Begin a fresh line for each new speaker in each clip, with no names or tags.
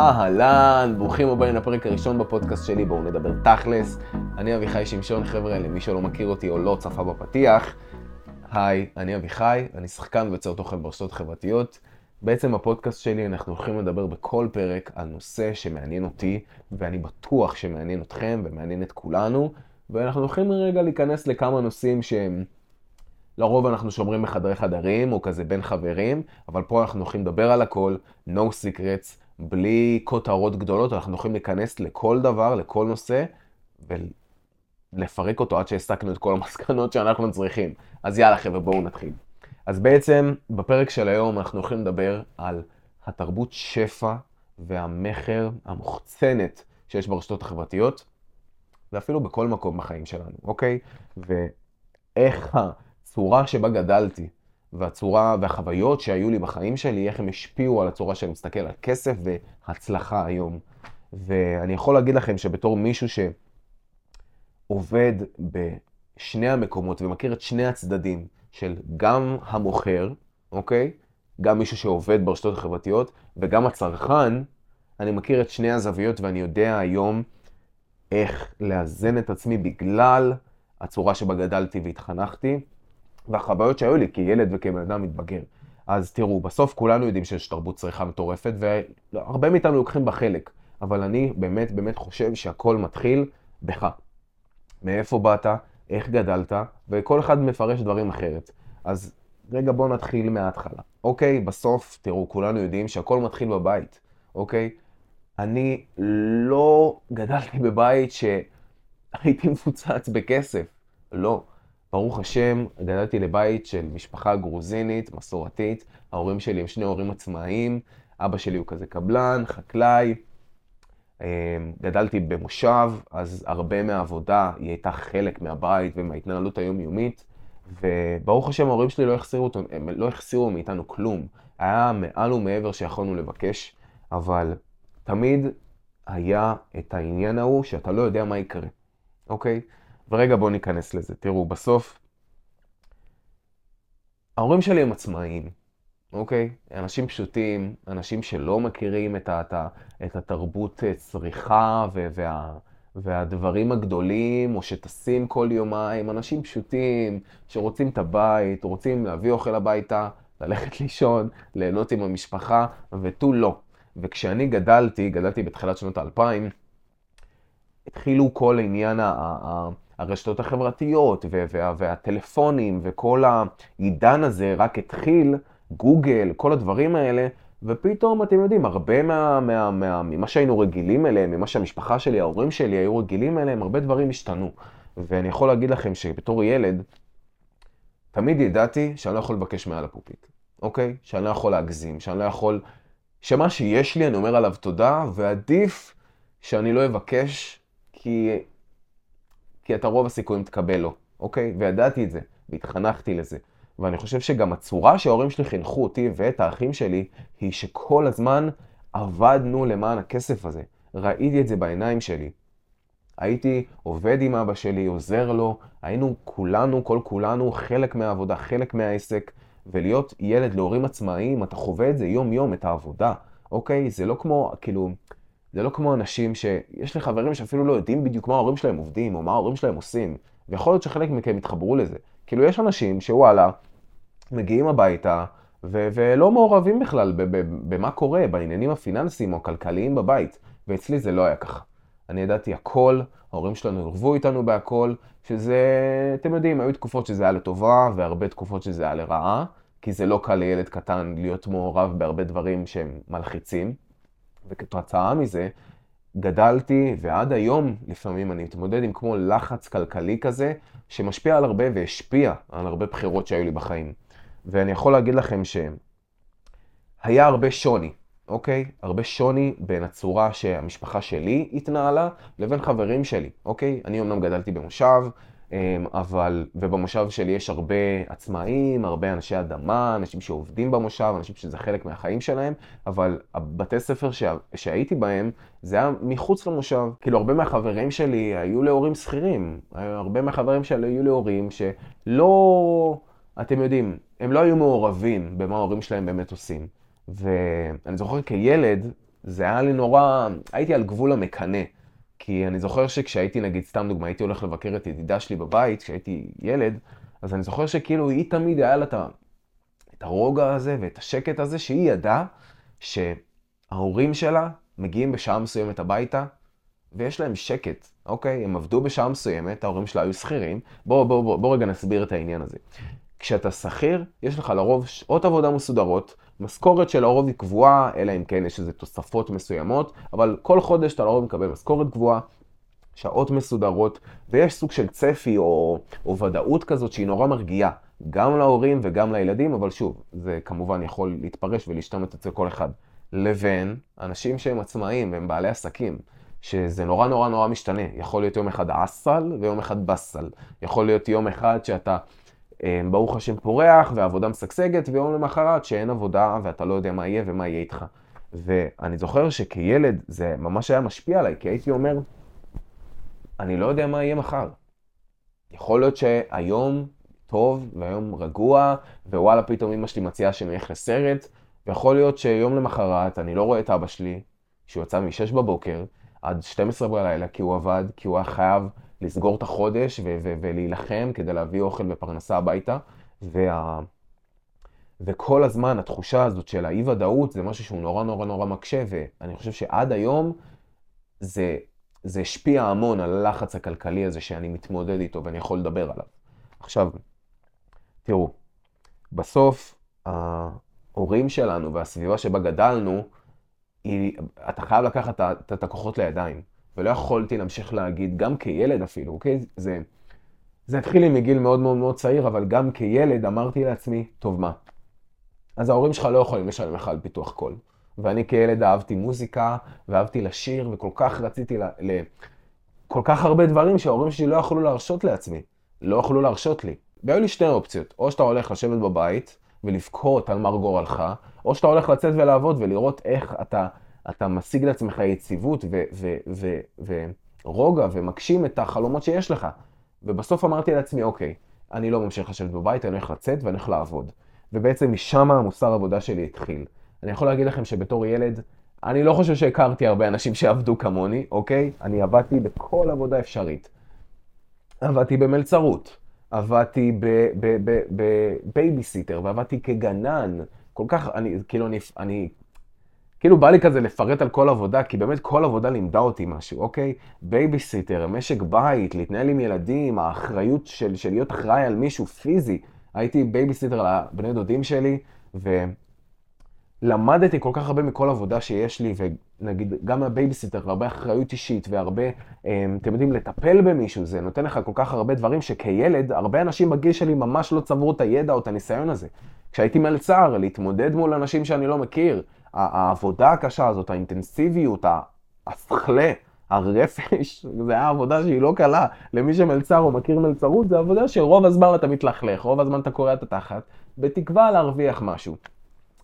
אהלן, ברוכים הבאים לפרק הראשון בפודקאסט שלי, בואו נדבר תכלס. אני אביחי שמשון, חבר'ה, למי שלא מכיר אותי או לא צפה בפתיח. היי, אני אביחי, אני שחקן ויוצר תוכן ברשתות חברתיות. בעצם בפודקאסט שלי אנחנו הולכים לדבר בכל פרק על נושא שמעניין אותי, ואני בטוח שמעניין אתכם ומעניין את כולנו, ואנחנו הולכים רגע להיכנס לכמה נושאים שהם... לרוב אנחנו שומרים בחדרי חדרים, או כזה בין חברים, אבל פה אנחנו הולכים לדבר על הכל, no secrets, בלי כותרות גדולות, אנחנו יכולים להיכנס לכל דבר, לכל נושא, ולפרק אותו עד שהסקנו את כל המסקנות שאנחנו צריכים. אז יאללה חבר'ה, בואו נתחיל. אז בעצם, בפרק של היום אנחנו הולכים לדבר על התרבות שפע והמכר המוחצנת שיש ברשתות החברתיות, ואפילו בכל מקום בחיים שלנו, אוקיי? ואיך הצורה שבה גדלתי, והצורה והחוויות שהיו לי בחיים שלי, איך הם השפיעו על הצורה שאני מסתכל על כסף והצלחה היום. ואני יכול להגיד לכם שבתור מישהו שעובד בשני המקומות ומכיר את שני הצדדים של גם המוכר, אוקיי? גם מישהו שעובד ברשתות החברתיות וגם הצרכן, אני מכיר את שני הזוויות ואני יודע היום איך לאזן את עצמי בגלל הצורה שבה גדלתי והתחנכתי. והחוויות שהיו לי כילד וכבן אדם מתבגר. אז תראו, בסוף כולנו יודעים שיש תרבות צריכה מטורפת, והרבה מאיתנו לוקחים בה חלק, אבל אני באמת באמת חושב שהכל מתחיל בך. מאיפה באת, איך גדלת, וכל אחד מפרש דברים אחרת. אז רגע, בואו נתחיל מההתחלה. אוקיי, בסוף, תראו, כולנו יודעים שהכל מתחיל בבית, אוקיי? אני לא גדלתי בבית שהייתי מפוצץ בכסף, לא. ברוך השם, גדלתי לבית של משפחה גרוזינית, מסורתית. ההורים שלי הם שני הורים עצמאיים. אבא שלי הוא כזה קבלן, חקלאי. אמ, גדלתי במושב, אז הרבה מהעבודה היא הייתה חלק מהבית ומההתנהלות היומיומית. וברוך השם, ההורים שלי לא החסירו, הם לא החסירו מאיתנו כלום. היה מעל ומעבר שיכולנו לבקש, אבל תמיד היה את העניין ההוא שאתה לא יודע מה יקרה, אוקיי? ורגע בואו ניכנס לזה. תראו, בסוף, ההורים שלי הם עצמאיים, אוקיי? אנשים פשוטים, אנשים שלא מכירים את, את, את התרבות אה, צריכה וה, והדברים הגדולים, או שטסים כל יומיים, אנשים פשוטים שרוצים את הבית, רוצים להביא אוכל הביתה, ללכת לישון, ליהנות עם המשפחה, ותו לא. וכשאני גדלתי, גדלתי בתחילת שנות האלפיים, התחילו כל עניין ה... הרשתות החברתיות וה, והטלפונים וכל העידן הזה רק התחיל, גוגל, כל הדברים האלה, ופתאום, אתם יודעים, הרבה מה, מה, מה, ממה שהיינו רגילים אליהם, ממה שהמשפחה שלי, ההורים שלי היו רגילים אליהם, הרבה דברים השתנו. ואני יכול להגיד לכם שבתור ילד, תמיד ידעתי שאני לא יכול לבקש מעל הפופית, אוקיי? שאני לא יכול להגזים, שאני לא יכול... שמה שיש לי, אני אומר עליו תודה, ועדיף שאני לא אבקש, כי כי אתה רוב הסיכויים תקבל לו, אוקיי? וידעתי את זה, והתחנכתי לזה. ואני חושב שגם הצורה שההורים שלי חינכו אותי ואת האחים שלי, היא שכל הזמן עבדנו למען הכסף הזה. ראיתי את זה בעיניים שלי. הייתי עובד עם אבא שלי, עוזר לו, היינו כולנו, כל כולנו, חלק מהעבודה, חלק מהעסק, ולהיות ילד להורים עצמאיים, אתה חווה את זה יום-יום, את העבודה, אוקיי? זה לא כמו, כאילו, זה לא כמו אנשים שיש לי חברים שאפילו לא יודעים בדיוק מה ההורים שלהם עובדים, או מה ההורים שלהם עושים, ויכול להיות שחלק מכם יתחברו לזה. כאילו, יש אנשים שוואלה, מגיעים הביתה, ו- ולא מעורבים בכלל במה קורה, בעניינים הפיננסיים או הכלכליים בבית, ואצלי זה לא היה ככה. אני ידעתי הכל, ההורים שלנו ערבו איתנו בהכל, שזה, אתם יודעים, היו תקופות שזה היה לטובה, והרבה תקופות שזה היה לרעה, כי זה לא קל לילד קטן להיות מעורב בהרבה דברים שהם מלחיצים. וכתוצאה מזה גדלתי, ועד היום לפעמים אני מתמודד עם כמו לחץ כלכלי כזה, שמשפיע על הרבה והשפיע על הרבה בחירות שהיו לי בחיים. ואני יכול להגיד לכם שהיה הרבה שוני, אוקיי? הרבה שוני בין הצורה שהמשפחה שלי התנהלה לבין חברים שלי, אוקיי? אני אמנם גדלתי במושב, אבל, ובמושב שלי יש הרבה עצמאים, הרבה אנשי אדמה, אנשים שעובדים במושב, אנשים שזה חלק מהחיים שלהם, אבל הבתי ספר שה, שהייתי בהם, זה היה מחוץ למושב. כאילו, הרבה מהחברים שלי היו להורים שכירים. הרבה מהחברים שלי היו להורים שלא, אתם יודעים, הם לא היו מעורבים במה ההורים שלהם באמת עושים. ואני זוכר כילד, זה היה לי נורא, הייתי על גבול המקנא. כי אני זוכר שכשהייתי, נגיד, סתם דוגמא, הייתי הולך לבקר את ידידה שלי בבית, כשהייתי ילד, אז אני זוכר שכאילו היא תמיד היה לה את הרוגע הזה ואת השקט הזה, שהיא ידעה שההורים שלה מגיעים בשעה מסוימת הביתה, ויש להם שקט, אוקיי? הם עבדו בשעה מסוימת, ההורים שלה היו שכירים. בוא, בוא, בוא, בוא רגע נסביר את העניין הזה. כשאתה שכיר, יש לך לרוב שעות עבודה מסודרות, משכורת שלרוב היא קבועה, אלא אם כן יש איזה תוספות מסוימות, אבל כל חודש אתה לרוב מקבל משכורת קבועה, שעות מסודרות, ויש סוג של צפי או, או ודאות כזאת שהיא נורא מרגיעה, גם להורים וגם לילדים, אבל שוב, זה כמובן יכול להתפרש ולהשתמט אצל כל אחד. לבין אנשים שהם עצמאים והם בעלי עסקים. שזה נורא נורא נורא משתנה. יכול להיות יום אחד אסל ויום אחד באסל. יכול להיות יום אחד שאתה, ברוך השם, פורח ועבודה משגשגת, ויום למחרת שאין עבודה ואתה לא יודע מה יהיה ומה יהיה איתך. ואני זוכר שכילד זה ממש היה משפיע עליי, כי הייתי אומר, אני לא יודע מה יהיה מחר. יכול להיות שהיום טוב והיום רגוע, ווואלה פתאום אמא שלי מציעה שאני אלך לסרט, ויכול להיות שיום למחרת אני לא רואה את אבא שלי, שהוא יצא מ-6 בבוקר, עד 12 בלילה, כי הוא עבד, כי הוא היה חייב לסגור את החודש ו- ו- ולהילחם כדי להביא אוכל ופרנסה הביתה. וה... וכל הזמן התחושה הזאת של האי-ודאות זה משהו שהוא נורא נורא נורא מקשה, ואני חושב שעד היום זה, זה השפיע המון על הלחץ הכלכלי הזה שאני מתמודד איתו ואני יכול לדבר עליו. עכשיו, תראו, בסוף ההורים שלנו והסביבה שבה גדלנו, היא, אתה חייב לקחת את הכוחות לידיים. ולא יכולתי להמשיך להגיד, גם כילד אפילו, אוקיי? זה, זה התחיל לי מגיל מאוד מאוד מאוד צעיר, אבל גם כילד אמרתי לעצמי, טוב מה, אז ההורים שלך לא יכולים לשלם לך על פיתוח קול. ואני כילד אהבתי מוזיקה, ואהבתי לשיר, וכל כך רציתי ל... ל... כל כך הרבה דברים שההורים שלי לא יכלו להרשות לעצמי. לא יכלו להרשות לי. והיו לי שתי אופציות, או שאתה הולך לשבת בבית ולבכות על מר גורלך, או שאתה הולך לצאת ולעבוד ולראות איך אתה, אתה משיג לעצמך יציבות ורוגע ומגשים את החלומות שיש לך. ובסוף אמרתי לעצמי, אוקיי, אני לא ממשיך לשבת בבית, אני הולך לצאת ואני הולך לעבוד. ובעצם משם המוסר העבודה שלי התחיל. אני יכול להגיד לכם שבתור ילד, אני לא חושב שהכרתי הרבה אנשים שעבדו כמוני, אוקיי? אני עבדתי בכל עבודה אפשרית. עבדתי במלצרות, עבדתי בבייביסיטר, ועבדתי כגנן, כל כך, אני, כאילו, אני, אני, כאילו בא לי כזה לפרט על כל עבודה, כי באמת כל עבודה לימדה אותי משהו, אוקיי? בייביסיטר, משק בית, להתנהל עם ילדים, האחריות של, של להיות אחראי על מישהו פיזי. הייתי בייביסיטר לבני דודים שלי, ולמדתי כל כך הרבה מכל עבודה שיש לי, ונגיד, גם מהבייביסיטר, והרבה אחריות אישית, והרבה, אמ, אתם יודעים, לטפל במישהו, זה נותן לך כל כך הרבה דברים שכילד, הרבה אנשים בגיל שלי ממש לא צברו את הידע או את הניסיון הזה. כשהייתי מלצר, להתמודד מול אנשים שאני לא מכיר, העבודה הקשה הזאת, האינטנסיביות, השכלה, הרפש, זה היה עבודה שהיא לא קלה. למי שמלצר או מכיר מלצרות, זה עבודה שרוב הזמן אתה מתלכלך, רוב הזמן אתה קורע את התחת, בתקווה להרוויח משהו.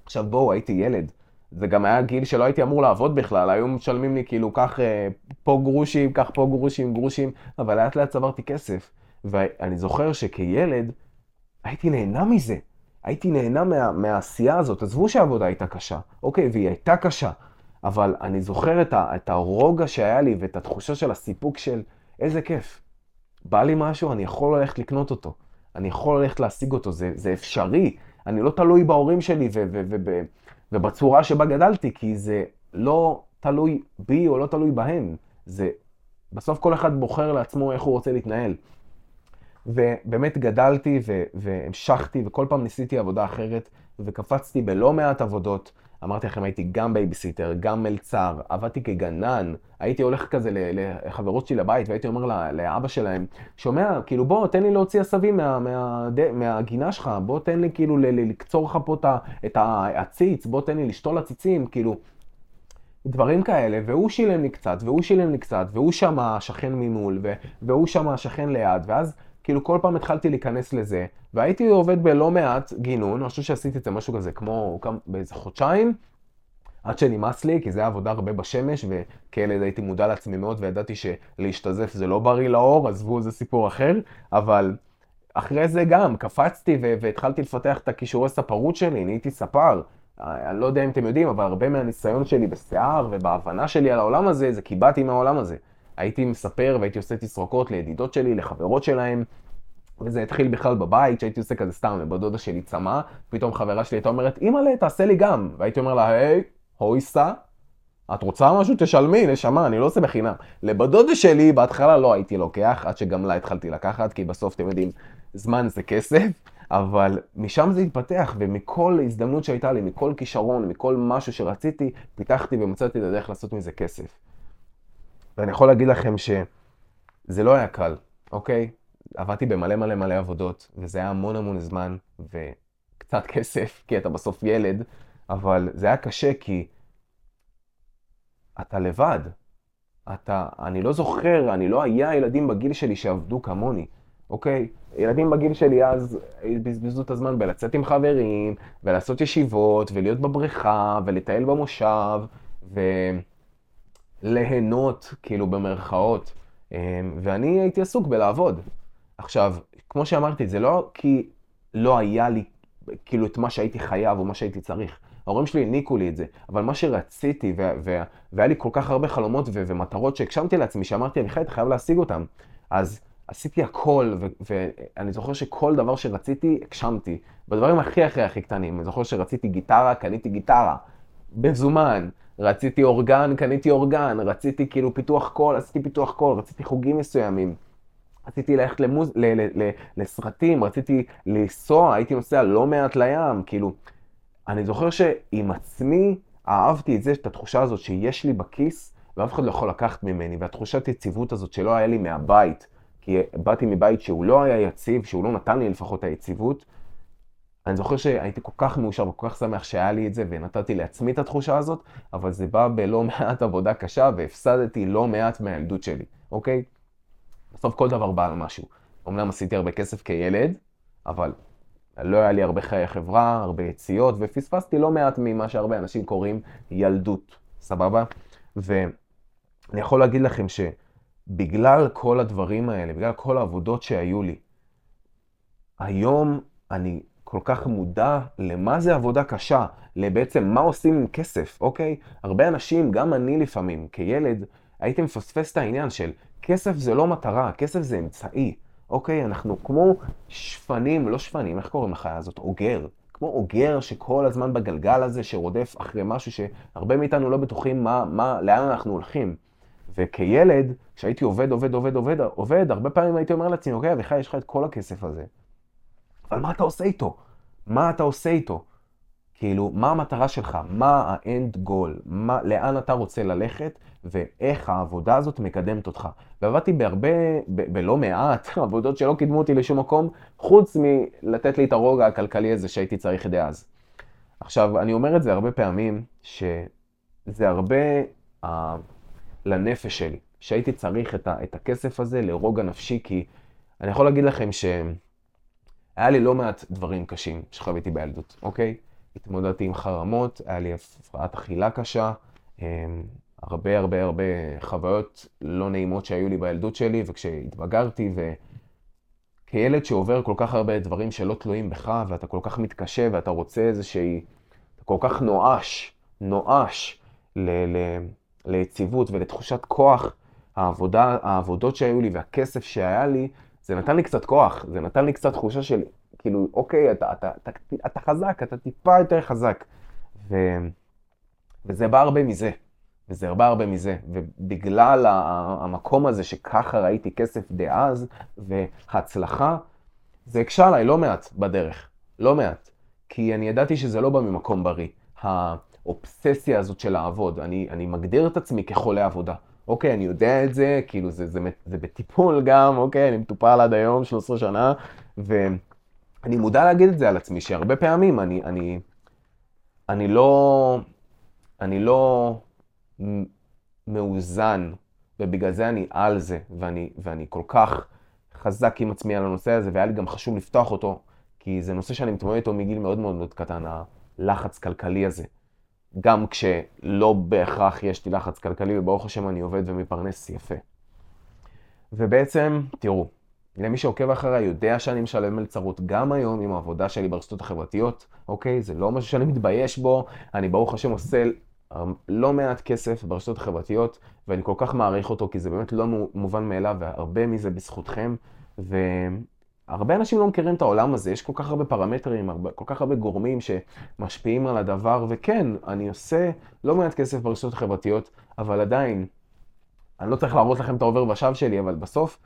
עכשיו בואו, הייתי ילד. זה גם היה גיל שלא הייתי אמור לעבוד בכלל, היו משלמים לי כאילו, קח אה, פה גרושים, קח פה גרושים, גרושים, אבל לאט לאט צברתי כסף. ואני זוכר שכילד הייתי נהנה מזה. הייתי נהנה מה, מהעשייה הזאת. עזבו שהעבודה הייתה קשה, אוקיי, והיא הייתה קשה, אבל אני זוכר את, ה, את הרוגע שהיה לי ואת התחושה של הסיפוק של איזה כיף. בא לי משהו, אני יכול ללכת לקנות אותו. אני יכול ללכת להשיג אותו, זה, זה אפשרי. אני לא תלוי בהורים שלי ו, ו, ו, ו, ובצורה שבה גדלתי, כי זה לא תלוי בי או לא תלוי בהם. זה, בסוף כל אחד בוחר לעצמו איך הוא רוצה להתנהל. ובאמת גדלתי ו- והמשכתי, וכל פעם ניסיתי עבודה אחרת, וקפצתי בלא מעט עבודות. אמרתי לכם, הייתי גם בייביסיטר, גם מלצר, עבדתי כגנן, הייתי הולך כזה לחברות שלי לבית, והייתי אומר לאבא שלהם, שומע, כאילו בוא, תן לי להוציא עשבים מה, מה, מה, מהגינה שלך, בוא תן לי כאילו לקצור לך פה את העציץ, בוא תן לי לשתול עציצים, כאילו, דברים כאלה, והוא שילם לי קצת, והוא שילם לי קצת, והוא שם השכן ממול, והוא שם השכן ליד, ואז כאילו כל פעם התחלתי להיכנס לזה, והייתי עובד בלא מעט גינון, אני חושב שעשיתי את זה משהו כזה כמו באיזה חודשיים, עד שנמאס לי, כי זה היה עבודה הרבה בשמש, וכילד הייתי מודע לעצמי מאוד, וידעתי שלהשתזף זה לא בריא לאור, עזבו, זה סיפור אחר, אבל אחרי זה גם קפצתי והתחלתי לפתח את הכישורי ספרות שלי, נהייתי ספר, אני לא יודע אם אתם יודעים, אבל הרבה מהניסיון שלי בשיער ובהבנה שלי על העולם הזה, זה כי באתי מהעולם הזה. הייתי מספר והייתי עושה תסרוקות לידידות שלי, לחברות שלהם, וזה התחיל בכלל בבית, שהייתי עושה כזה סתם, לבת דודה שלי צמא, פתאום חברה שלי הייתה אומרת, אימא'לה, תעשה לי גם. והייתי אומר לה, היי, הויסה, את רוצה משהו? תשלמי, נשמה, אני לא עושה בחינם. לבת דודה שלי, בהתחלה לא הייתי לוקח, עד שגם לה התחלתי לקחת, כי בסוף, אתם יודעים, זמן זה כסף, אבל משם זה התפתח, ומכל הזדמנות שהייתה לי, מכל כישרון, מכל משהו שרציתי, פיתחתי ומצאתי את הדרך לעשות מזה כסף. ואני יכול להגיד לכם שזה לא היה קל, אוקיי? עבדתי במלא מלא מלא עבודות, וזה היה המון המון זמן וקצת כסף, כי אתה בסוף ילד, אבל זה היה קשה כי אתה לבד. אתה, אני לא זוכר, אני לא היה ילדים בגיל שלי שעבדו כמוני, אוקיי? ילדים בגיל שלי אז בזבזו את הזמן בלצאת עם חברים, ולעשות ישיבות, ולהיות בבריכה, ולטייל במושב, וליהנות, כאילו במרכאות. אמ, ואני הייתי עסוק בלעבוד. עכשיו, כמו שאמרתי, זה לא כי לא היה לי כאילו את מה שהייתי חייב או מה שהייתי צריך. ההורים שלי העניקו לי את זה, אבל מה שרציתי, והיה לי כל כך הרבה חלומות ומטרות שהגשמתי לעצמי, שאמרתי, אביחי, אתה חייב להשיג אותם. אז עשיתי הכל, ואני זוכר שכל דבר שרציתי, הגשמתי. בדברים הכי הכי הכי קטנים. אני זוכר שרציתי גיטרה, קניתי גיטרה. במזומן. רציתי אורגן, קניתי אורגן. רציתי כאילו פיתוח קול, עשיתי פיתוח קול. רציתי חוגים מסוימים. רציתי ללכת למוז... ל... ל... ל... לסרטים, רציתי לנסוע, הייתי נוסע לא מעט לים, כאילו, אני זוכר שעם עצמי אהבתי את זה, את התחושה הזאת שיש לי בכיס, ואף אחד לא יכול לקחת ממני, והתחושת יציבות הזאת שלא היה לי מהבית, כי באתי מבית שהוא לא היה יציב, שהוא לא נתן לי לפחות היציבות. אני זוכר שהייתי כל כך מאושר וכל כך שמח שהיה לי את זה, ונתתי לעצמי את התחושה הזאת, אבל זה בא בלא מעט עבודה קשה, והפסדתי לא מעט מהילדות שלי, אוקיי? בסוף כל דבר בא על משהו. אמנם עשיתי הרבה כסף כילד, אבל לא היה לי הרבה חיי חברה, הרבה יציאות, ופספסתי לא מעט ממה שהרבה אנשים קוראים ילדות, סבבה? ואני יכול להגיד לכם שבגלל כל הדברים האלה, בגלל כל העבודות שהיו לי, היום אני כל כך מודע למה זה עבודה קשה, לבעצם מה עושים עם כסף, אוקיי? הרבה אנשים, גם אני לפעמים, כילד, הייתי מפספס את העניין של כסף זה לא מטרה, כסף זה אמצעי. אוקיי, אנחנו כמו שפנים, לא שפנים, איך קוראים לחיה הזאת? אוגר. כמו אוגר שכל הזמן בגלגל הזה, שרודף אחרי משהו שהרבה מאיתנו לא בטוחים מה, מה, לאן אנחנו הולכים. וכילד, כשהייתי עובד, עובד, עובד, עובד, עובד, הרבה פעמים הייתי אומר לעצמי, אוקיי, אביחי, יש לך את כל הכסף הזה. אבל מה אתה עושה איתו? מה אתה עושה איתו? כאילו, מה המטרה שלך? מה ה-end goal? מה, לאן אתה רוצה ללכת? ואיך העבודה הזאת מקדמת אותך. ועבדתי בהרבה, ב- בלא מעט עבודות שלא קידמו אותי לשום מקום, חוץ מלתת לי את הרוגע הכלכלי הזה שהייתי צריך דאז. עכשיו, אני אומר את זה הרבה פעמים, שזה הרבה uh, לנפש שלי, שהייתי צריך את, ה- את הכסף הזה לרוגע נפשי, כי אני יכול להגיד לכם שהיה לי לא מעט דברים קשים שחוויתי בילדות, אוקיי? התמודדתי עם חרמות, היה לי הפרעת אכילה קשה, אמ, הרבה הרבה הרבה חוויות לא נעימות שהיו לי בילדות שלי, וכשהתבגרתי, וכילד שעובר כל כך הרבה דברים שלא תלויים בך, ואתה כל כך מתקשה, ואתה רוצה איזושהי, אתה כל כך נואש, נואש ל- ל- ליציבות ולתחושת כוח, העבודה, העבודות שהיו לי והכסף שהיה לי, זה נתן לי קצת כוח, זה נתן לי קצת תחושה של, כאילו, אוקיי, אתה, אתה, אתה, אתה, חזק, אתה טיפה יותר חזק. ו... וזה בא הרבה מזה. וזה הרבה הרבה מזה. ובגלל המקום הזה שככה ראיתי כסף דאז, והצלחה, זה הקשה עליי לא מעט בדרך. לא מעט. כי אני ידעתי שזה לא בא ממקום בריא. האובססיה הזאת של לעבוד. אני, אני מגדיר את עצמי כחולה עבודה. אוקיי, אני יודע את זה, כאילו זה, זה, זה בטיפול גם, אוקיי, אני מטופל עד היום, 13 שנה, ואני מודע להגיד את זה על עצמי, שהרבה פעמים אני, אני, אני לא, אני לא מאוזן, ובגלל זה אני על זה, ואני, ואני כל כך חזק עם עצמי על הנושא הזה, והיה לי גם חשוב לפתוח אותו, כי זה נושא שאני מתמודד איתו מגיל מאוד מאוד מאוד קטן, הלחץ כלכלי הזה. גם כשלא בהכרח יש לי לחץ כלכלי, וברוך השם אני עובד ומפרנס יפה. ובעצם, תראו, למי שעוקב אחריי יודע שאני משלם מלצרות גם היום עם העבודה שלי ברשתות החברתיות, אוקיי? זה לא משהו שאני מתבייש בו, אני ברוך השם עושה לא מעט כסף ברשתות החברתיות, ואני כל כך מעריך אותו, כי זה באמת לא מובן מאליו, והרבה מזה בזכותכם. והרבה אנשים לא מכירים את העולם הזה, יש כל כך הרבה פרמטרים, הרבה, כל כך הרבה גורמים שמשפיעים על הדבר, וכן, אני עושה לא מעט כסף ברשתות החברתיות, אבל עדיין, אני לא צריך להראות לכם את העובר ושב שלי, אבל בסוף,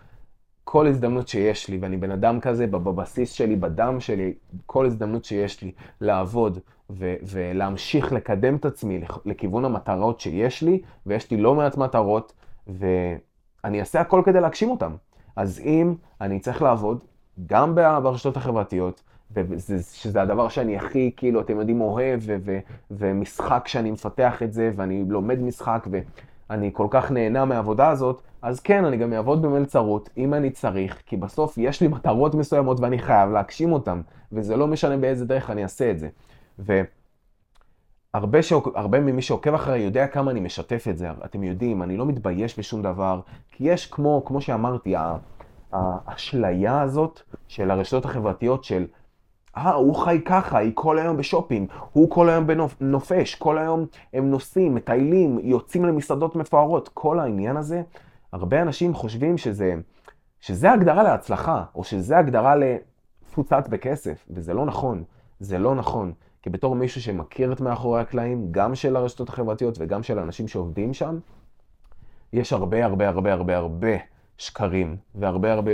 כל הזדמנות שיש לי, ואני בן אדם כזה בבסיס שלי, בדם שלי, כל הזדמנות שיש לי לעבוד ו- ולהמשיך לקדם את עצמי לכיוון המטרות שיש לי, ויש לי לא מעט מטרות, ואני אעשה הכל כדי להגשים אותן. אז אם אני צריך לעבוד גם ברשתות החברתיות, וזה, שזה הדבר שאני הכי, כאילו, אתם יודעים, אוהב, ו- ו- ומשחק שאני מפתח את זה, ואני לומד משחק, ואני כל כך נהנה מהעבודה הזאת, אז כן, אני גם אעבוד במלצרות, אם אני צריך, כי בסוף יש לי מטרות מסוימות ואני חייב להגשים אותן, וזה לא משנה באיזה דרך אני אעשה את זה. והרבה שעוק... ממי שעוקב אחריי יודע כמה אני משתף את זה, אתם יודעים, אני לא מתבייש בשום דבר, כי יש כמו, כמו שאמרתי, האשליה הזאת של הרשתות החברתיות של אה, הוא חי ככה, היא כל היום בשופינג, הוא כל היום בנופש, כל היום הם נוסעים, מטיילים, יוצאים למסעדות מפוארות. כל העניין הזה, הרבה אנשים חושבים שזה, שזה הגדרה להצלחה, או שזה הגדרה לפוצץ בכסף, וזה לא נכון. זה לא נכון. כי בתור מישהו שמכיר את מאחורי הקלעים, גם של הרשתות החברתיות וגם של האנשים שעובדים שם, יש הרבה הרבה הרבה הרבה הרבה שקרים והרבה הרבה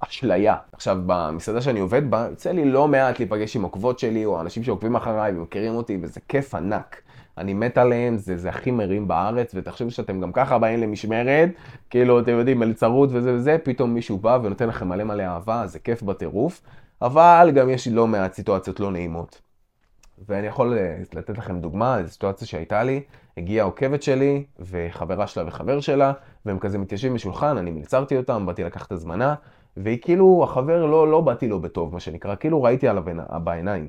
אשליה. עכשיו, במסעדה שאני עובד בה, יוצא לי לא מעט להיפגש עם עוקבות שלי, או אנשים שעוקבים אחריי ומכירים אותי, וזה כיף ענק. אני מת עליהם, זה, זה הכי מרים בארץ, ותחשבו שאתם גם ככה באים למשמרת, כאילו, אתם יודעים, מלצרות וזה וזה, פתאום מישהו בא ונותן לכם מלא מלא אהבה, זה כיף בטירוף. אבל גם יש לא מעט סיטואציות לא נעימות. ואני יכול אה, לתת לכם דוגמה, זו סיטואציה שהייתה לי, הגיעה עוקבת שלי וחברה שלה וחבר שלה, והם כזה מתיישבים בשולחן, אני מלצרתי אותם, באתי לקחת הזמנה, והיא כאילו, החבר לא, לא באתי לו בטוב, מה שנקרא, כאילו ראיתי עליו בעיניים.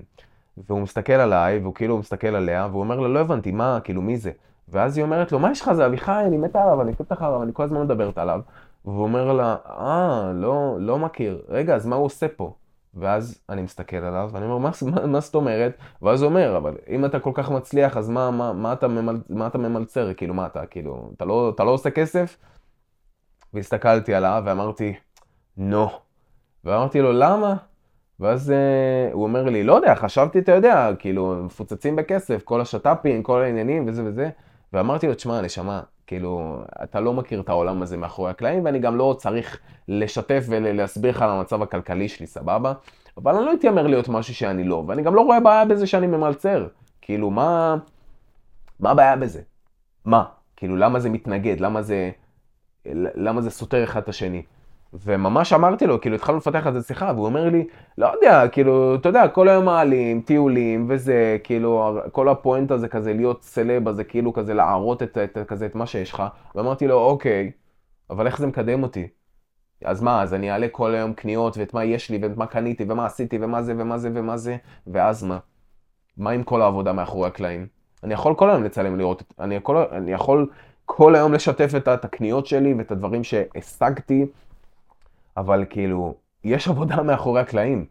והוא מסתכל עליי, והוא כאילו מסתכל עליה, והוא אומר לה, לא הבנתי, מה, כאילו, מי זה? ואז היא אומרת לו, מה יש לך, זה אביחי, אני מתה עליו, אני כותבת אחריו, אני כל הזמן מדברת עליו. והוא אומר לה, אה, לא, לא מכיר. רגע, אז מה הוא עושה פה? ואז אני מסתכל עליו, ואני אומר, מה, מה, מה זאת אומרת? ואז הוא אומר, אבל אם אתה כל כך מצליח, אז מה, מה, מה, אתה, ממל, מה אתה ממלצר? כאילו, מה אתה, כאילו, אתה לא, אתה לא עושה כסף? והסתכלתי עליו ואמרתי, נו. No. ואמרתי לו, למה? ואז uh, הוא אומר לי, לא יודע, חשבתי, אתה יודע, כאילו, מפוצצים בכסף, כל השת"פים, כל העניינים וזה וזה. ואמרתי לו, תשמע, נשמה, כאילו, אתה לא מכיר את העולם הזה מאחורי הקלעים, ואני גם לא צריך לשתף ולהסביר לך על המצב הכלכלי שלי, סבבה? אבל אני לא אתיימר להיות משהו שאני לא, ואני גם לא רואה בעיה בזה שאני ממלצר. כאילו, מה... מה הבעיה בזה? מה? כאילו, למה זה מתנגד? למה זה... למה זה סותר אחד את השני? וממש אמרתי לו, כאילו התחלנו לפתח על זה שיחה, והוא אומר לי, לא יודע, כאילו, אתה יודע, כל היום מעלים, טיולים וזה, כאילו, כל הפואנטה זה כזה להיות סלב, זה כאילו כזה להראות את, את, כזה, את מה שיש לך. ואמרתי לו, אוקיי, אבל איך זה מקדם אותי? אז מה, אז אני אעלה כל היום קניות, ואת מה יש לי, ואת מה קניתי, ומה עשיתי, ומה זה, ומה זה, ומה זה, ואז מה? מה עם כל העבודה מאחורי הקלעים? אני יכול כל היום לצלם לראות, אני יכול, אני יכול כל היום לשתף את, את הקניות שלי ואת הדברים שהשגתי אבל כאילו, יש עבודה מאחורי הקלעים,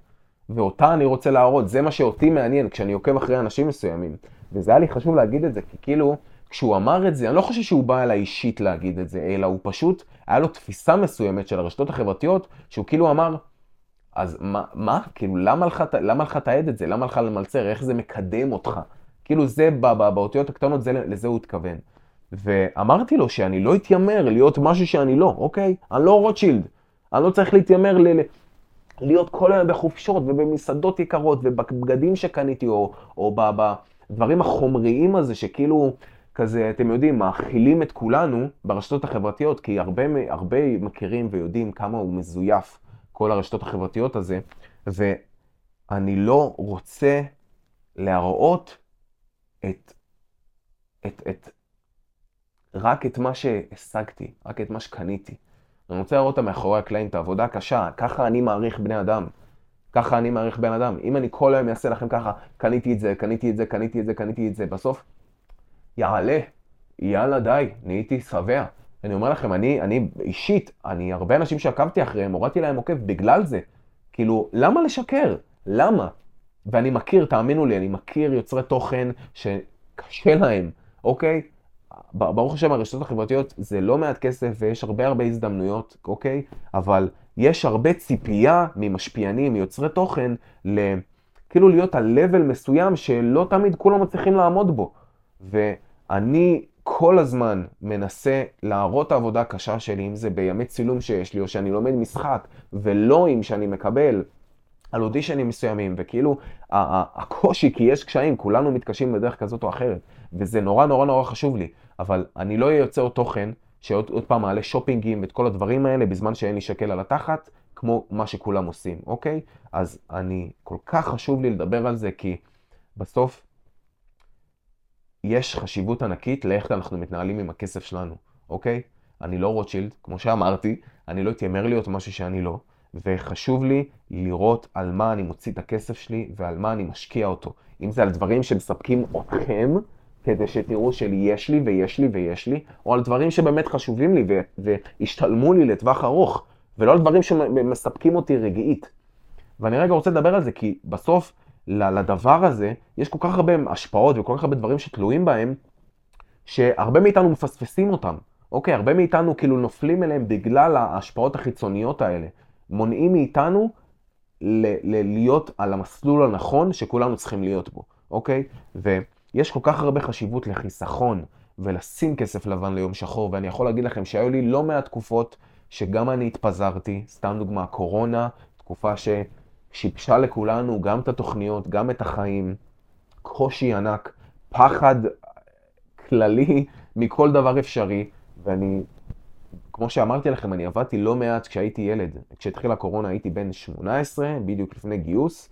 ואותה אני רוצה להראות, זה מה שאותי מעניין כשאני עוקב אחרי אנשים מסוימים. וזה היה לי חשוב להגיד את זה, כי כאילו, כשהוא אמר את זה, אני לא חושב שהוא בא אליי אישית להגיד את זה, אלא הוא פשוט, היה לו תפיסה מסוימת של הרשתות החברתיות, שהוא כאילו אמר, אז מה, מה? כאילו, למה לך, תעד את זה? למה לך למלצר? איך זה מקדם אותך? כאילו, זה, באותיות הקטנות, זה, לזה הוא התכוון. ואמרתי לו שאני לא אתיימר להיות משהו שאני לא, אוקיי? אני לא רוטשילד. אני לא צריך להתיימר ל... להיות כל היום בחופשות ובמסעדות יקרות ובבגדים שקניתי, או, או בדברים החומריים הזה, שכאילו, כזה, אתם יודעים, מאכילים את כולנו ברשתות החברתיות, כי הרבה, הרבה מכירים ויודעים כמה הוא מזויף, כל הרשתות החברתיות הזה, ואני לא רוצה להראות את, את, את, רק את מה שהשגתי, רק את מה שקניתי. אני רוצה לראות אותה מאחורי הקלעים, את העבודה הקשה, ככה אני מעריך בני אדם. ככה אני מעריך בן אדם. אם אני כל היום אעשה לכם ככה, קניתי את זה, קניתי את זה, קניתי את זה, קניתי את זה, בסוף, יעלה, יאללה די, נהייתי שבע. אני אומר לכם, אני, אני אישית, אני, הרבה אנשים שעקבתי אחריהם, הורדתי להם עוקב בגלל זה. כאילו, למה לשקר? למה? ואני מכיר, תאמינו לי, אני מכיר יוצרי תוכן שקשה להם, אוקיי? ברוך השם, הרשתות החברתיות זה לא מעט כסף ויש הרבה הרבה הזדמנויות, אוקיי? אבל יש הרבה ציפייה ממשפיענים, מיוצרי תוכן, ל... כאילו להיות על level מסוים שלא תמיד כולם מצליחים לעמוד בו. ואני כל הזמן מנסה להראות העבודה הקשה שלי, אם זה בימי צילום שיש לי, או שאני לומד משחק, ולא אם שאני מקבל על אודישנים מסוימים, וכאילו הקושי, כי יש קשיים, כולנו מתקשים בדרך כזאת או אחרת, וזה נורא נורא נורא חשוב לי, אבל אני לא אייצר תוכן שעוד פעם מעלה שופינגים ואת כל הדברים האלה בזמן שאין לי שקל על התחת, כמו מה שכולם עושים, אוקיי? אז אני, כל כך חשוב לי לדבר על זה, כי בסוף יש חשיבות ענקית לאיך אנחנו מתנהלים עם הכסף שלנו, אוקיי? אני לא רוטשילד, כמו שאמרתי, אני לא אתיימר להיות משהו שאני לא, וחשוב לי לראות על מה אני מוציא את הכסף שלי ועל מה אני משקיע אותו. אם זה על דברים שמספקים אתכם, כדי שתראו שלי יש לי ויש לי ויש לי, או על דברים שבאמת חשובים לי והשתלמו לי לטווח ארוך, ולא על דברים שמספקים אותי רגעית. ואני רגע רוצה לדבר על זה, כי בסוף לדבר הזה יש כל כך הרבה השפעות וכל כך הרבה דברים שתלויים בהם, שהרבה מאיתנו מפספסים אותם. אוקיי, הרבה מאיתנו כאילו נופלים אליהם בגלל ההשפעות החיצוניות האלה. מונעים מאיתנו ל- ל- להיות על המסלול הנכון שכולנו צריכים להיות בו, אוקיי? ויש כל כך הרבה חשיבות לחיסכון ולשים כסף לבן ליום שחור, ואני יכול להגיד לכם שהיו לי לא מעט תקופות שגם אני התפזרתי, סתם דוגמה, קורונה, תקופה ששיבשה לכולנו גם את התוכניות, גם את החיים, קושי ענק, פחד כללי מכל דבר אפשרי, ואני כמו שאמרתי לכם, אני עבדתי לא מעט כשהייתי ילד. כשהתחילה הקורונה הייתי בן 18, בדיוק לפני גיוס,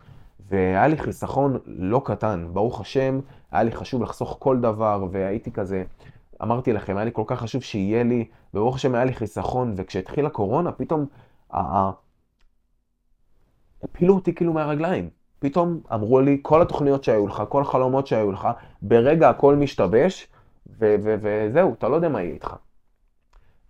והיה לי חיסכון לא קטן. ברוך השם, היה לי חשוב לחסוך כל דבר, והייתי כזה, אמרתי לכם, היה לי כל כך חשוב שיהיה לי, וברוך השם היה לי חיסכון, וכשהתחילה קורונה, פתאום הפילו אותי כאילו מהרגליים. פתאום אמרו לי, כל התוכניות שהיו לך, כל החלומות שהיו לך, ברגע הכל משתבש, וזהו, אתה לא יודע מה יהיה איתך.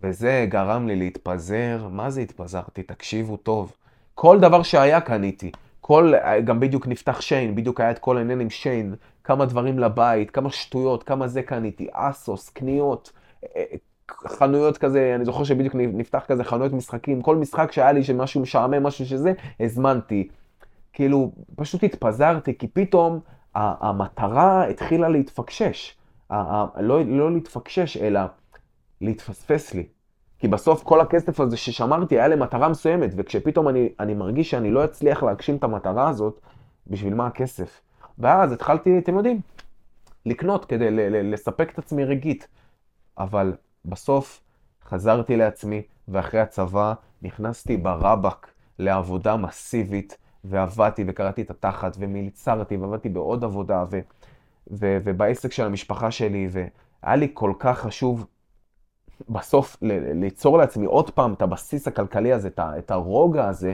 וזה גרם לי להתפזר. מה זה התפזרתי? תקשיבו טוב. כל דבר שהיה קניתי. כל, גם בדיוק נפתח שיין, בדיוק היה את כל העניין עם שיין, כמה דברים לבית, כמה שטויות, כמה זה קניתי, אסוס, קניות, אה, חנויות כזה, אני זוכר שבדיוק נפתח כזה חנויות משחקים, כל משחק שהיה לי שמשהו משעמם, משהו שזה, הזמנתי. כאילו, פשוט התפזרתי, כי פתאום המטרה התחילה להתפקשש. לא, לא להתפקשש, אלא להתפספס לי. כי בסוף כל הכסף הזה ששמרתי היה למטרה מסוימת, וכשפתאום אני, אני מרגיש שאני לא אצליח להגשים את המטרה הזאת, בשביל מה הכסף? ואז התחלתי, אתם יודעים, לקנות כדי לספק את עצמי רגעית. אבל בסוף חזרתי לעצמי, ואחרי הצבא נכנסתי ברבק לעבודה מסיבית, ועבדתי וקראתי את התחת, ומלצרתי, ועבדתי בעוד עבודה, ו- ו- ובעסק של המשפחה שלי, והיה לי כל כך חשוב בסוף ליצור לעצמי עוד פעם את הבסיס הכלכלי הזה, את הרוגע הזה,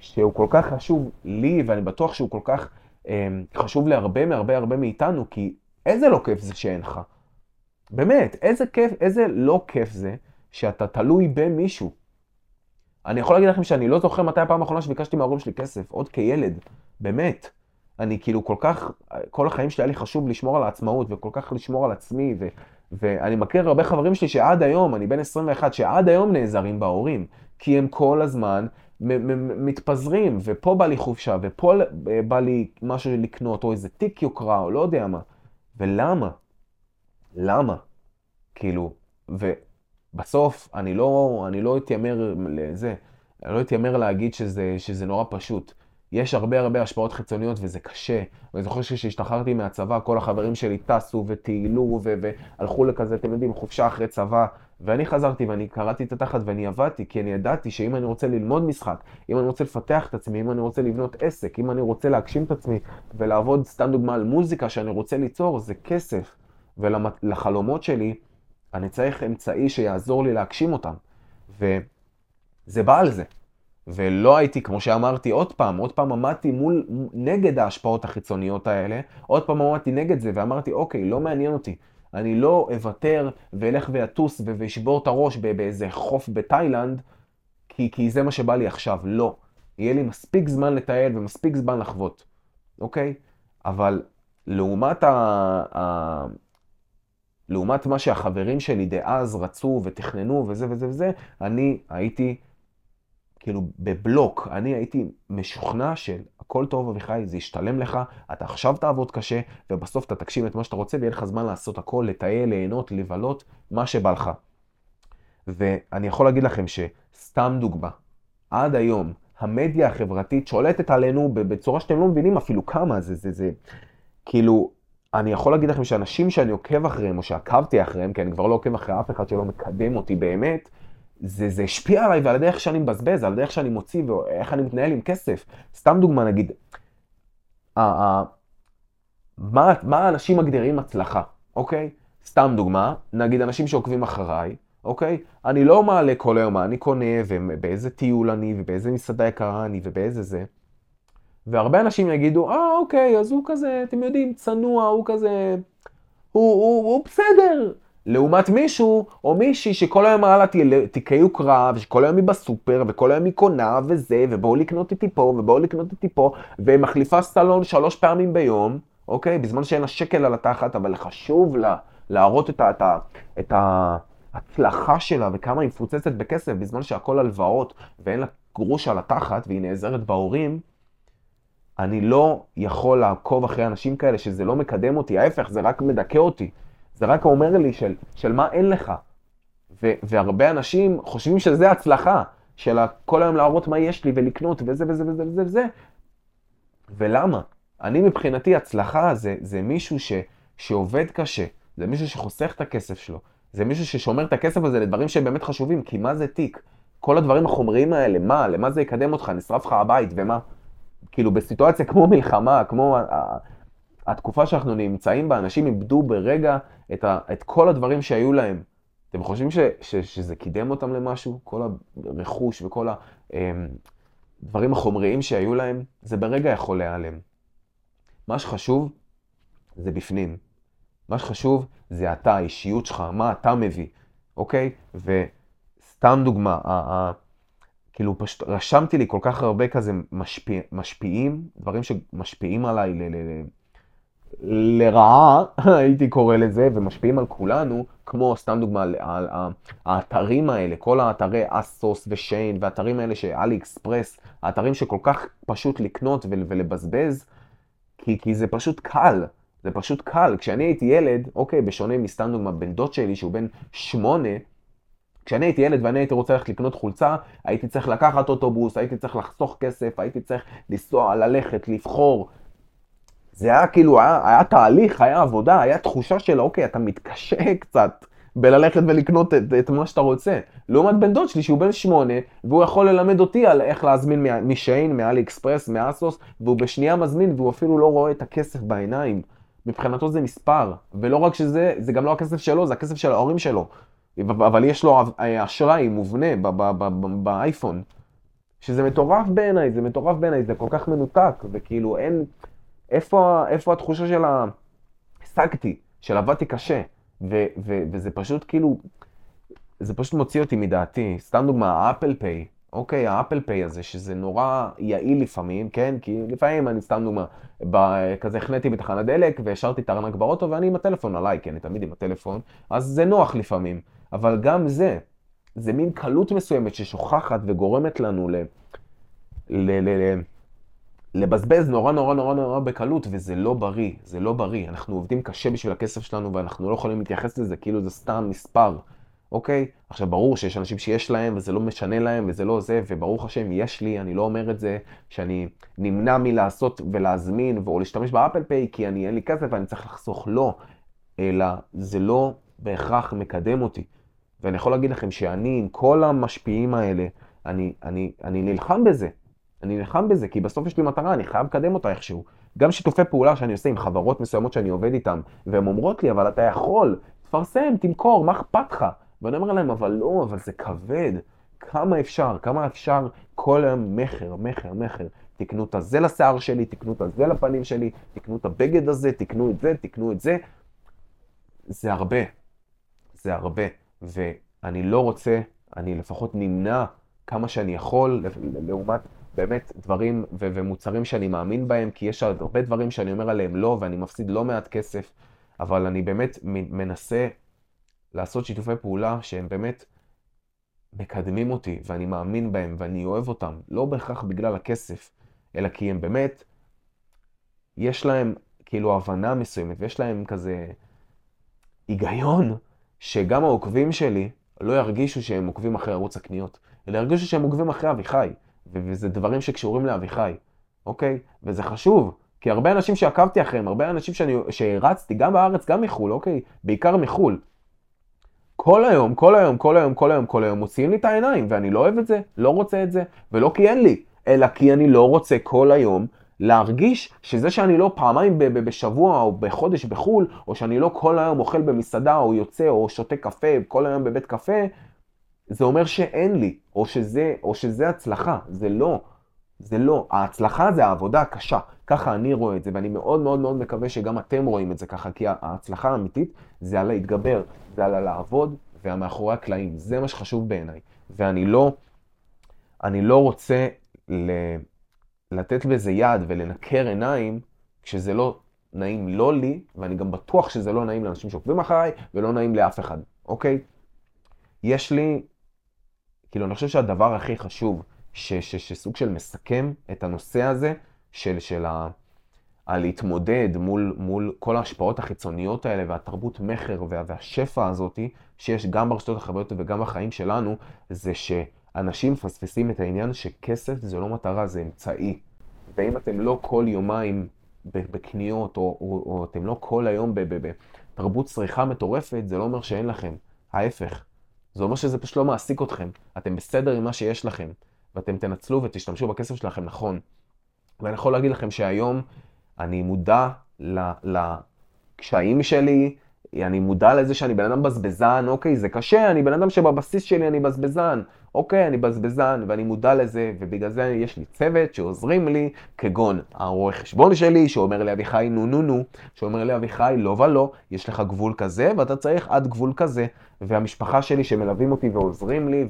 שהוא כל כך חשוב לי, ואני בטוח שהוא כל כך אה, חשוב להרבה מהרבה הרבה מאיתנו, כי איזה לא כיף זה שאין לך. באמת, איזה כיף, איזה לא כיף זה שאתה תלוי במישהו. אני יכול להגיד לכם שאני לא זוכר מתי הפעם האחרונה שביקשתי מההורים שלי כסף, עוד כילד, באמת. אני כאילו כל כך, כל החיים שלי היה לי חשוב לשמור על העצמאות וכל כך לשמור על עצמי, ו, ואני מכיר הרבה חברים שלי שעד היום, אני בן 21, שעד היום נעזרים בהורים, כי הם כל הזמן מתפזרים, ופה בא לי חופשה, ופה בא לי משהו לקנות, או איזה תיק יוקרה, או לא יודע מה. ולמה? למה? כאילו, ובסוף אני לא, אני לא אתיימר לזה, אני לא אתיימר להגיד שזה, שזה נורא פשוט. יש הרבה הרבה השפעות חיצוניות וזה קשה. ואני זוכר שכשהשתחררתי מהצבא, כל החברים שלי טסו וטיילו והלכו לכזה, אתם יודעים, חופשה אחרי צבא. ואני חזרתי ואני קראתי את התחת ואני עבדתי, כי אני ידעתי שאם אני רוצה ללמוד משחק, אם אני רוצה לפתח את עצמי, אם אני רוצה לבנות עסק, אם אני רוצה להגשים את עצמי ולעבוד, סתם דוגמה, על מוזיקה שאני רוצה ליצור, זה כסף. ולחלומות שלי, אני צריך אמצעי שיעזור לי להגשים אותם. וזה בא על זה. ולא הייתי, כמו שאמרתי, עוד פעם, עוד פעם עמדתי מול, נגד ההשפעות החיצוניות האלה, עוד פעם עמדתי נגד זה, ואמרתי, אוקיי, לא מעניין אותי. אני לא אוותר ואלך ואטוס ואשבור את הראש באיזה חוף בתאילנד, כי, כי זה מה שבא לי עכשיו. לא. יהיה לי מספיק זמן לטייל ומספיק זמן לחוות, אוקיי? אבל לעומת, ה... ה... לעומת מה שהחברים שלי דאז רצו ותכננו וזה וזה וזה, אני הייתי כאילו בבלוק, אני הייתי משוכנע של הכל טוב אביחי, זה ישתלם לך, אתה עכשיו תעבוד קשה, ובסוף אתה תגשים את מה שאתה רוצה, ויהיה לך זמן לעשות הכל, לטייל, ליהנות, לבלות, מה שבא לך. ואני יכול להגיד לכם שסתם דוגמה, עד היום, המדיה החברתית שולטת עלינו בצורה שאתם לא מבינים אפילו כמה, זה, זה, זה, כאילו, אני יכול להגיד לכם שאנשים שאני עוקב אחריהם, או שעקבתי אחריהם, כי אני כבר לא עוקב אחרי אף אחד שלא מקדם אותי באמת, זה, זה השפיע עליי ועל הדרך שאני מבזבז, על הדרך שאני מוציא ואיך אני מתנהל עם כסף. סתם דוגמה, נגיד, ה, ה, מה, מה האנשים מגדירים הצלחה, אוקיי? סתם דוגמה, נגיד אנשים שעוקבים אחריי, אוקיי? אני לא מעלה כל היום מה אני קונה, ובאיזה טיול אני, ובאיזה מסעדה יקרה אני, ובאיזה זה. והרבה אנשים יגידו, אה, אוקיי, אז הוא כזה, אתם יודעים, צנוע, הוא כזה... הוא, הוא, הוא בסדר. לעומת מישהו או מישהי שכל היום מעלה תיקי יוקרה, ושכל היום היא בסופר, וכל היום היא קונה וזה, ובואו לקנות איתי פה, ובואו לקנות איתי פה, ומחליפה סלון שלוש פעמים ביום, אוקיי? בזמן שאין לה שקל על התחת, אבל חשוב לה להראות את, ה, את, ה, את ההצלחה שלה וכמה היא מפוצצת בכסף, בזמן שהכל הלוואות ואין לה גרוש על התחת, והיא נעזרת בהורים. אני לא יכול לעקוב אחרי אנשים כאלה שזה לא מקדם אותי, ההפך, זה רק מדכא אותי. זה רק אומר לי של, של מה אין לך. ו, והרבה אנשים חושבים שזה הצלחה, של כל היום להראות מה יש לי ולקנות וזה וזה וזה וזה וזה. ולמה? אני מבחינתי הצלחה זה, זה מישהו ש, שעובד קשה, זה מישהו שחוסך את הכסף שלו, זה מישהו ששומר את הכסף הזה לדברים שהם באמת חשובים, כי מה זה תיק? כל הדברים החומריים האלה, מה? למה זה יקדם אותך? נשרף לך הבית, ומה? כאילו בסיטואציה כמו מלחמה, כמו התקופה שאנחנו נמצאים בה, אנשים איבדו ברגע את, ה, את כל הדברים שהיו להם. אתם חושבים ש, ש, שזה קידם אותם למשהו? כל הרכוש וכל הדברים אמ, החומריים שהיו להם, זה ברגע יכול להיעלם. מה שחשוב זה בפנים. מה שחשוב זה אתה, האישיות שלך, מה אתה מביא, אוקיי? וסתם דוגמה, ה, ה, כאילו פשוט רשמתי לי כל כך הרבה כזה משפיע, משפיעים, דברים שמשפיעים עליי ל, ל, ל, לרעה, הייתי קורא לזה, ומשפיעים על כולנו, כמו סתם דוגמה, על האתרים האלה, כל האתרי אסוס ושיין, והאתרים האלה שאלי אקספרס, האתרים שכל כך פשוט לקנות ולבזבז, כי, כי זה פשוט קל. זה פשוט קל. כשאני הייתי ילד, אוקיי, בשונה מסתם דוגמה, בן דוד שלי שהוא בן שמונה, כשאני הייתי ילד ואני הייתי רוצה ללכת לקנות חולצה, הייתי צריך לקחת אוטובוס, הייתי צריך לחסוך כסף, הייתי צריך לנסוע, ללכת, לבחור, זה היה כאילו, היה, היה תהליך, היה עבודה, היה תחושה של אוקיי, אתה מתקשה קצת בללכת ולקנות את, את מה שאתה רוצה. לעומת בן דוד שלי שהוא בן שמונה, והוא יכול ללמד אותי על איך להזמין משיין, מאלי אקספרס, מאסוס, והוא בשנייה מזמין והוא אפילו לא רואה את הכסף בעיניים. מבחינתו זה מספר, ולא רק שזה, זה גם לא הכסף שלו, זה הכסף של ההורים שלו. אבל יש לו אשראי מובנה באייפון. שזה מטורף בעיניי, זה מטורף בעיניי, זה כל כך מנותק, וכאילו אין, איפה, איפה התחושה של. השגתי, של עבדתי קשה, ו, ו, וזה פשוט כאילו, זה פשוט מוציא אותי מדעתי. סתם דוגמה, האפל פיי, אוקיי, האפל פיי הזה, שזה נורא יעיל לפעמים, כן? כי לפעמים אני סתם דוגמה, כזה החניתי בתחנת דלק והשארתי את הארנק באוטו ואני עם הטלפון עליי, כי אני תמיד עם הטלפון, אז זה נוח לפעמים. אבל גם זה, זה מין קלות מסוימת ששוכחת וגורמת לנו ל... ל... ל... ל... לבזבז נורא נורא נורא נורא בקלות, וזה לא בריא, זה לא בריא. אנחנו עובדים קשה בשביל הכסף שלנו, ואנחנו לא יכולים להתייחס לזה כאילו זה סתם מספר, אוקיי? עכשיו, ברור שיש אנשים שיש להם, וזה לא משנה להם, וזה לא זה, וברוך השם, יש לי, אני לא אומר את זה, שאני נמנע מלעשות ולהזמין, או להשתמש באפל פיי, כי אני, אין לי כסף ואני צריך לחסוך, לא. אלא זה לא בהכרח מקדם אותי. ואני יכול להגיד לכם שאני, עם כל המשפיעים האלה, אני, אני, אני נלחם בזה. אני נלחם בזה, כי בסוף יש לי מטרה, אני חייב לקדם אותה איכשהו. גם שיתופי פעולה שאני עושה עם חברות מסוימות שאני עובד איתן, והן אומרות לי, אבל אתה יכול, תפרסם, תמכור, מה אכפת לך? ואני אומר להם, אבל לא, אבל זה כבד. כמה אפשר, כמה אפשר כל היום מכר, מכר, מכר. תקנו את הזה לשיער שלי, תקנו את הזה לפנים שלי, תקנו את הבגד הזה, תקנו את זה, תקנו את זה. זה הרבה. זה הרבה. ואני לא רוצה, אני לפחות נמנע כמה שאני יכול, לעומת באמת דברים ו- ומוצרים שאני מאמין בהם, כי יש הרבה דברים שאני אומר עליהם לא, ואני מפסיד לא מעט כסף, אבל אני באמת מנסה לעשות שיתופי פעולה שהם באמת מקדמים אותי, ואני מאמין בהם, ואני אוהב אותם, לא בהכרח בגלל הכסף, אלא כי הם באמת, יש להם כאילו הבנה מסוימת, ויש להם כזה היגיון, שגם העוקבים שלי לא ירגישו שהם עוקבים אחרי ערוץ הקניות, אלא ירגישו שהם עוקבים אחרי אביחי, וזה דברים שקשורים לאביחי, אוקיי? וזה חשוב, כי הרבה אנשים שעקבתי אחריהם, הרבה אנשים שהרצתי, גם בארץ, גם מחו"ל, אוקיי? בעיקר מחו"ל. כל היום, כל היום, כל היום, כל היום, כל היום, מוציאים לי את העיניים, ואני לא אוהב את זה, לא רוצה את זה, ולא כי אין לי, אלא כי אני לא רוצה כל היום להרגיש שזה שאני לא פעמיים בשבוע או בחודש בחו"ל, או שאני לא כל היום אוכל במסעדה, או יוצא, או שותה קפה, כל היום בבית קפה, זה אומר שאין לי, או שזה, או שזה הצלחה, זה לא. זה לא. ההצלחה זה העבודה הקשה. ככה אני רואה את זה, ואני מאוד מאוד מאוד מקווה שגם אתם רואים את זה ככה, כי ההצלחה האמיתית זה על להתגבר, זה על הלעבוד והמאחורי הקלעים. זה מה שחשוב בעיניי. ואני לא, אני לא רוצה ל, לתת בזה יד ולנקר עיניים כשזה לא נעים לא לי, ואני גם בטוח שזה לא נעים לאנשים שעוקבים אחריי, ולא נעים לאף אחד, אוקיי? יש לי, כאילו, אני חושב שהדבר הכי חשוב, ש, ש, שסוג של מסכם את הנושא הזה, של, של ה... הלהתמודד מול, מול כל ההשפעות החיצוניות האלה והתרבות מכר וה, והשפע הזאתי שיש גם ברשתות החברתיות וגם בחיים שלנו, זה שאנשים מפספסים את העניין שכסף זה לא מטרה, זה אמצעי. ואם אתם לא כל יומיים בקניות, או, או, או אתם לא כל היום בתרבות צריכה מטורפת, זה לא אומר שאין לכם. ההפך. זה אומר שזה פשוט לא מעסיק אתכם. אתם בסדר עם מה שיש לכם, ואתם תנצלו ותשתמשו בכסף שלכם נכון. ואני יכול להגיד לכם שהיום אני מודע לקשיים שלי, אני מודע לזה שאני בן אדם בזבזן, אוקיי, זה קשה, אני בן אדם שבבסיס שלי אני בזבזן, אוקיי, אני בזבזן, ואני מודע לזה, ובגלל זה יש לי צוות שעוזרים לי, כגון הרואה חשבון שלי, שאומר לי אביחי נו נו נו, שאומר לי אביחי לא ולא, יש לך גבול כזה, ואתה צריך עד גבול כזה, והמשפחה שלי שמלווים אותי ועוזרים לי,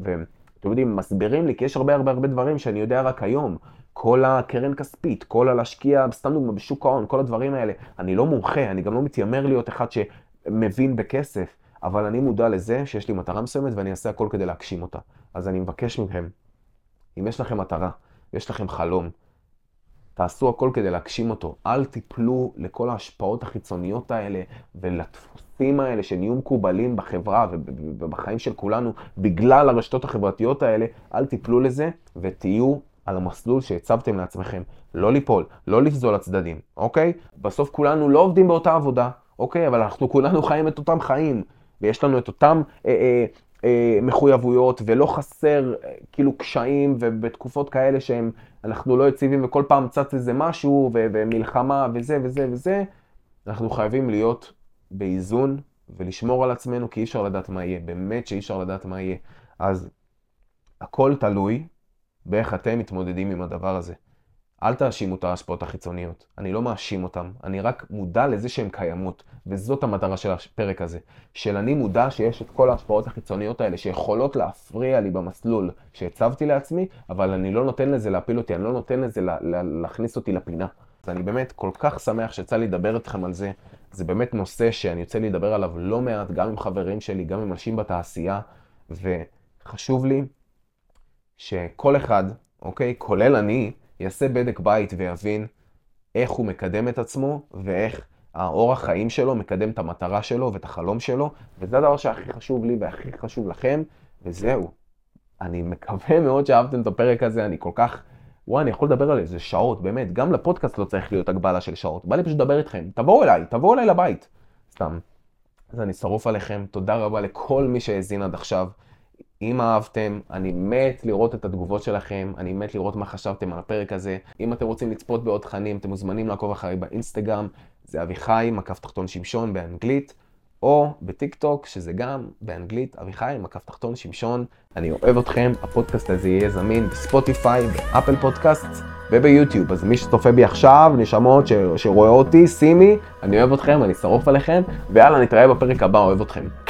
ואתם יודעים, מסבירים לי, כי יש הרבה הרבה הרבה דברים שאני יודע רק היום. כל הקרן כספית, כל הלהשקיע, סתם דוגמא, בשוק ההון, כל הדברים האלה. אני לא מומחה, אני גם לא מתיימר להיות אחד שמבין בכסף, אבל אני מודע לזה שיש לי מטרה מסוימת ואני אעשה הכל כדי להגשים אותה. אז אני מבקש מכם, אם יש לכם מטרה ויש לכם חלום, תעשו הכל כדי להגשים אותו. אל תיפלו לכל ההשפעות החיצוניות האלה ולדפוסים האלה שנהיו מקובלים בחברה ובחיים של כולנו בגלל הרשתות החברתיות האלה. אל תיפלו לזה ותהיו על המסלול שהצבתם לעצמכם. לא ליפול, לא לפזול לצדדים, אוקיי? בסוף כולנו לא עובדים באותה עבודה, אוקיי? אבל אנחנו כולנו חיים את אותם חיים, ויש לנו את אותם אה, אה, אה, מחויבויות, ולא חסר אה, כאילו קשיים, ובתקופות כאלה שהם, אנחנו לא יציבים, וכל פעם צץ איזה משהו, ו- ומלחמה, וזה וזה וזה, אנחנו חייבים להיות באיזון ולשמור על עצמנו, כי אי אפשר לדעת מה יהיה, באמת שאי אפשר לדעת מה יהיה. אז הכל תלוי באיך אתם מתמודדים עם הדבר הזה. אל תאשימו את ההשפעות החיצוניות. אני לא מאשים אותם, אני רק מודע לזה שהן קיימות, וזאת המטרה של הפרק הזה. של אני מודע שיש את כל ההשפעות החיצוניות האלה, שיכולות להפריע לי במסלול שהצבתי לעצמי, אבל אני לא נותן לזה להפיל אותי, אני לא נותן לזה לה, לה, להכניס אותי לפינה. אז אני באמת כל כך שמח שיצא לי לדבר איתכם על זה. זה באמת נושא שאני יוצא לי לדבר עליו לא מעט, גם עם חברים שלי, גם עם אנשים בתעשייה, וחשוב לי שכל אחד, אוקיי, כולל אני, יעשה בדק בית ויבין איך הוא מקדם את עצמו ואיך האורח חיים שלו מקדם את המטרה שלו ואת החלום שלו, וזה הדבר שהכי חשוב לי והכי חשוב לכם, וזהו. אני מקווה מאוד שאהבתם את הפרק הזה, אני כל כך... וואי, אני יכול לדבר על איזה שעות, באמת, גם לפודקאסט לא צריך להיות הגבלה של שעות. בא לי פשוט לדבר איתכם, תבואו אליי, תבואו אליי לבית. סתם. אז אני שרוף עליכם, תודה רבה לכל מי שהאזין עד עכשיו. אם אהבתם, אני מת לראות את התגובות שלכם, אני מת לראות מה חשבתם על הפרק הזה. אם אתם רוצים לצפות בעוד תכנים, אתם מוזמנים לעקוב אחריי באינסטגרם, זה אביחי, מקף תחתון שמשון באנגלית, או בטיק טוק, שזה גם באנגלית, אביחי, מקף תחתון שמשון. אני אוהב אתכם, הפודקאסט הזה יהיה זמין בספוטיפיי, באפל פודקאסט. וביוטיוב. אז מי שצופה בי עכשיו, נשמות ש... שרואה אותי, שימי, אני אוהב אתכם, אני שרוף עליכם, ויאללה, נתראה בפרק הבא, אוהב אתכם.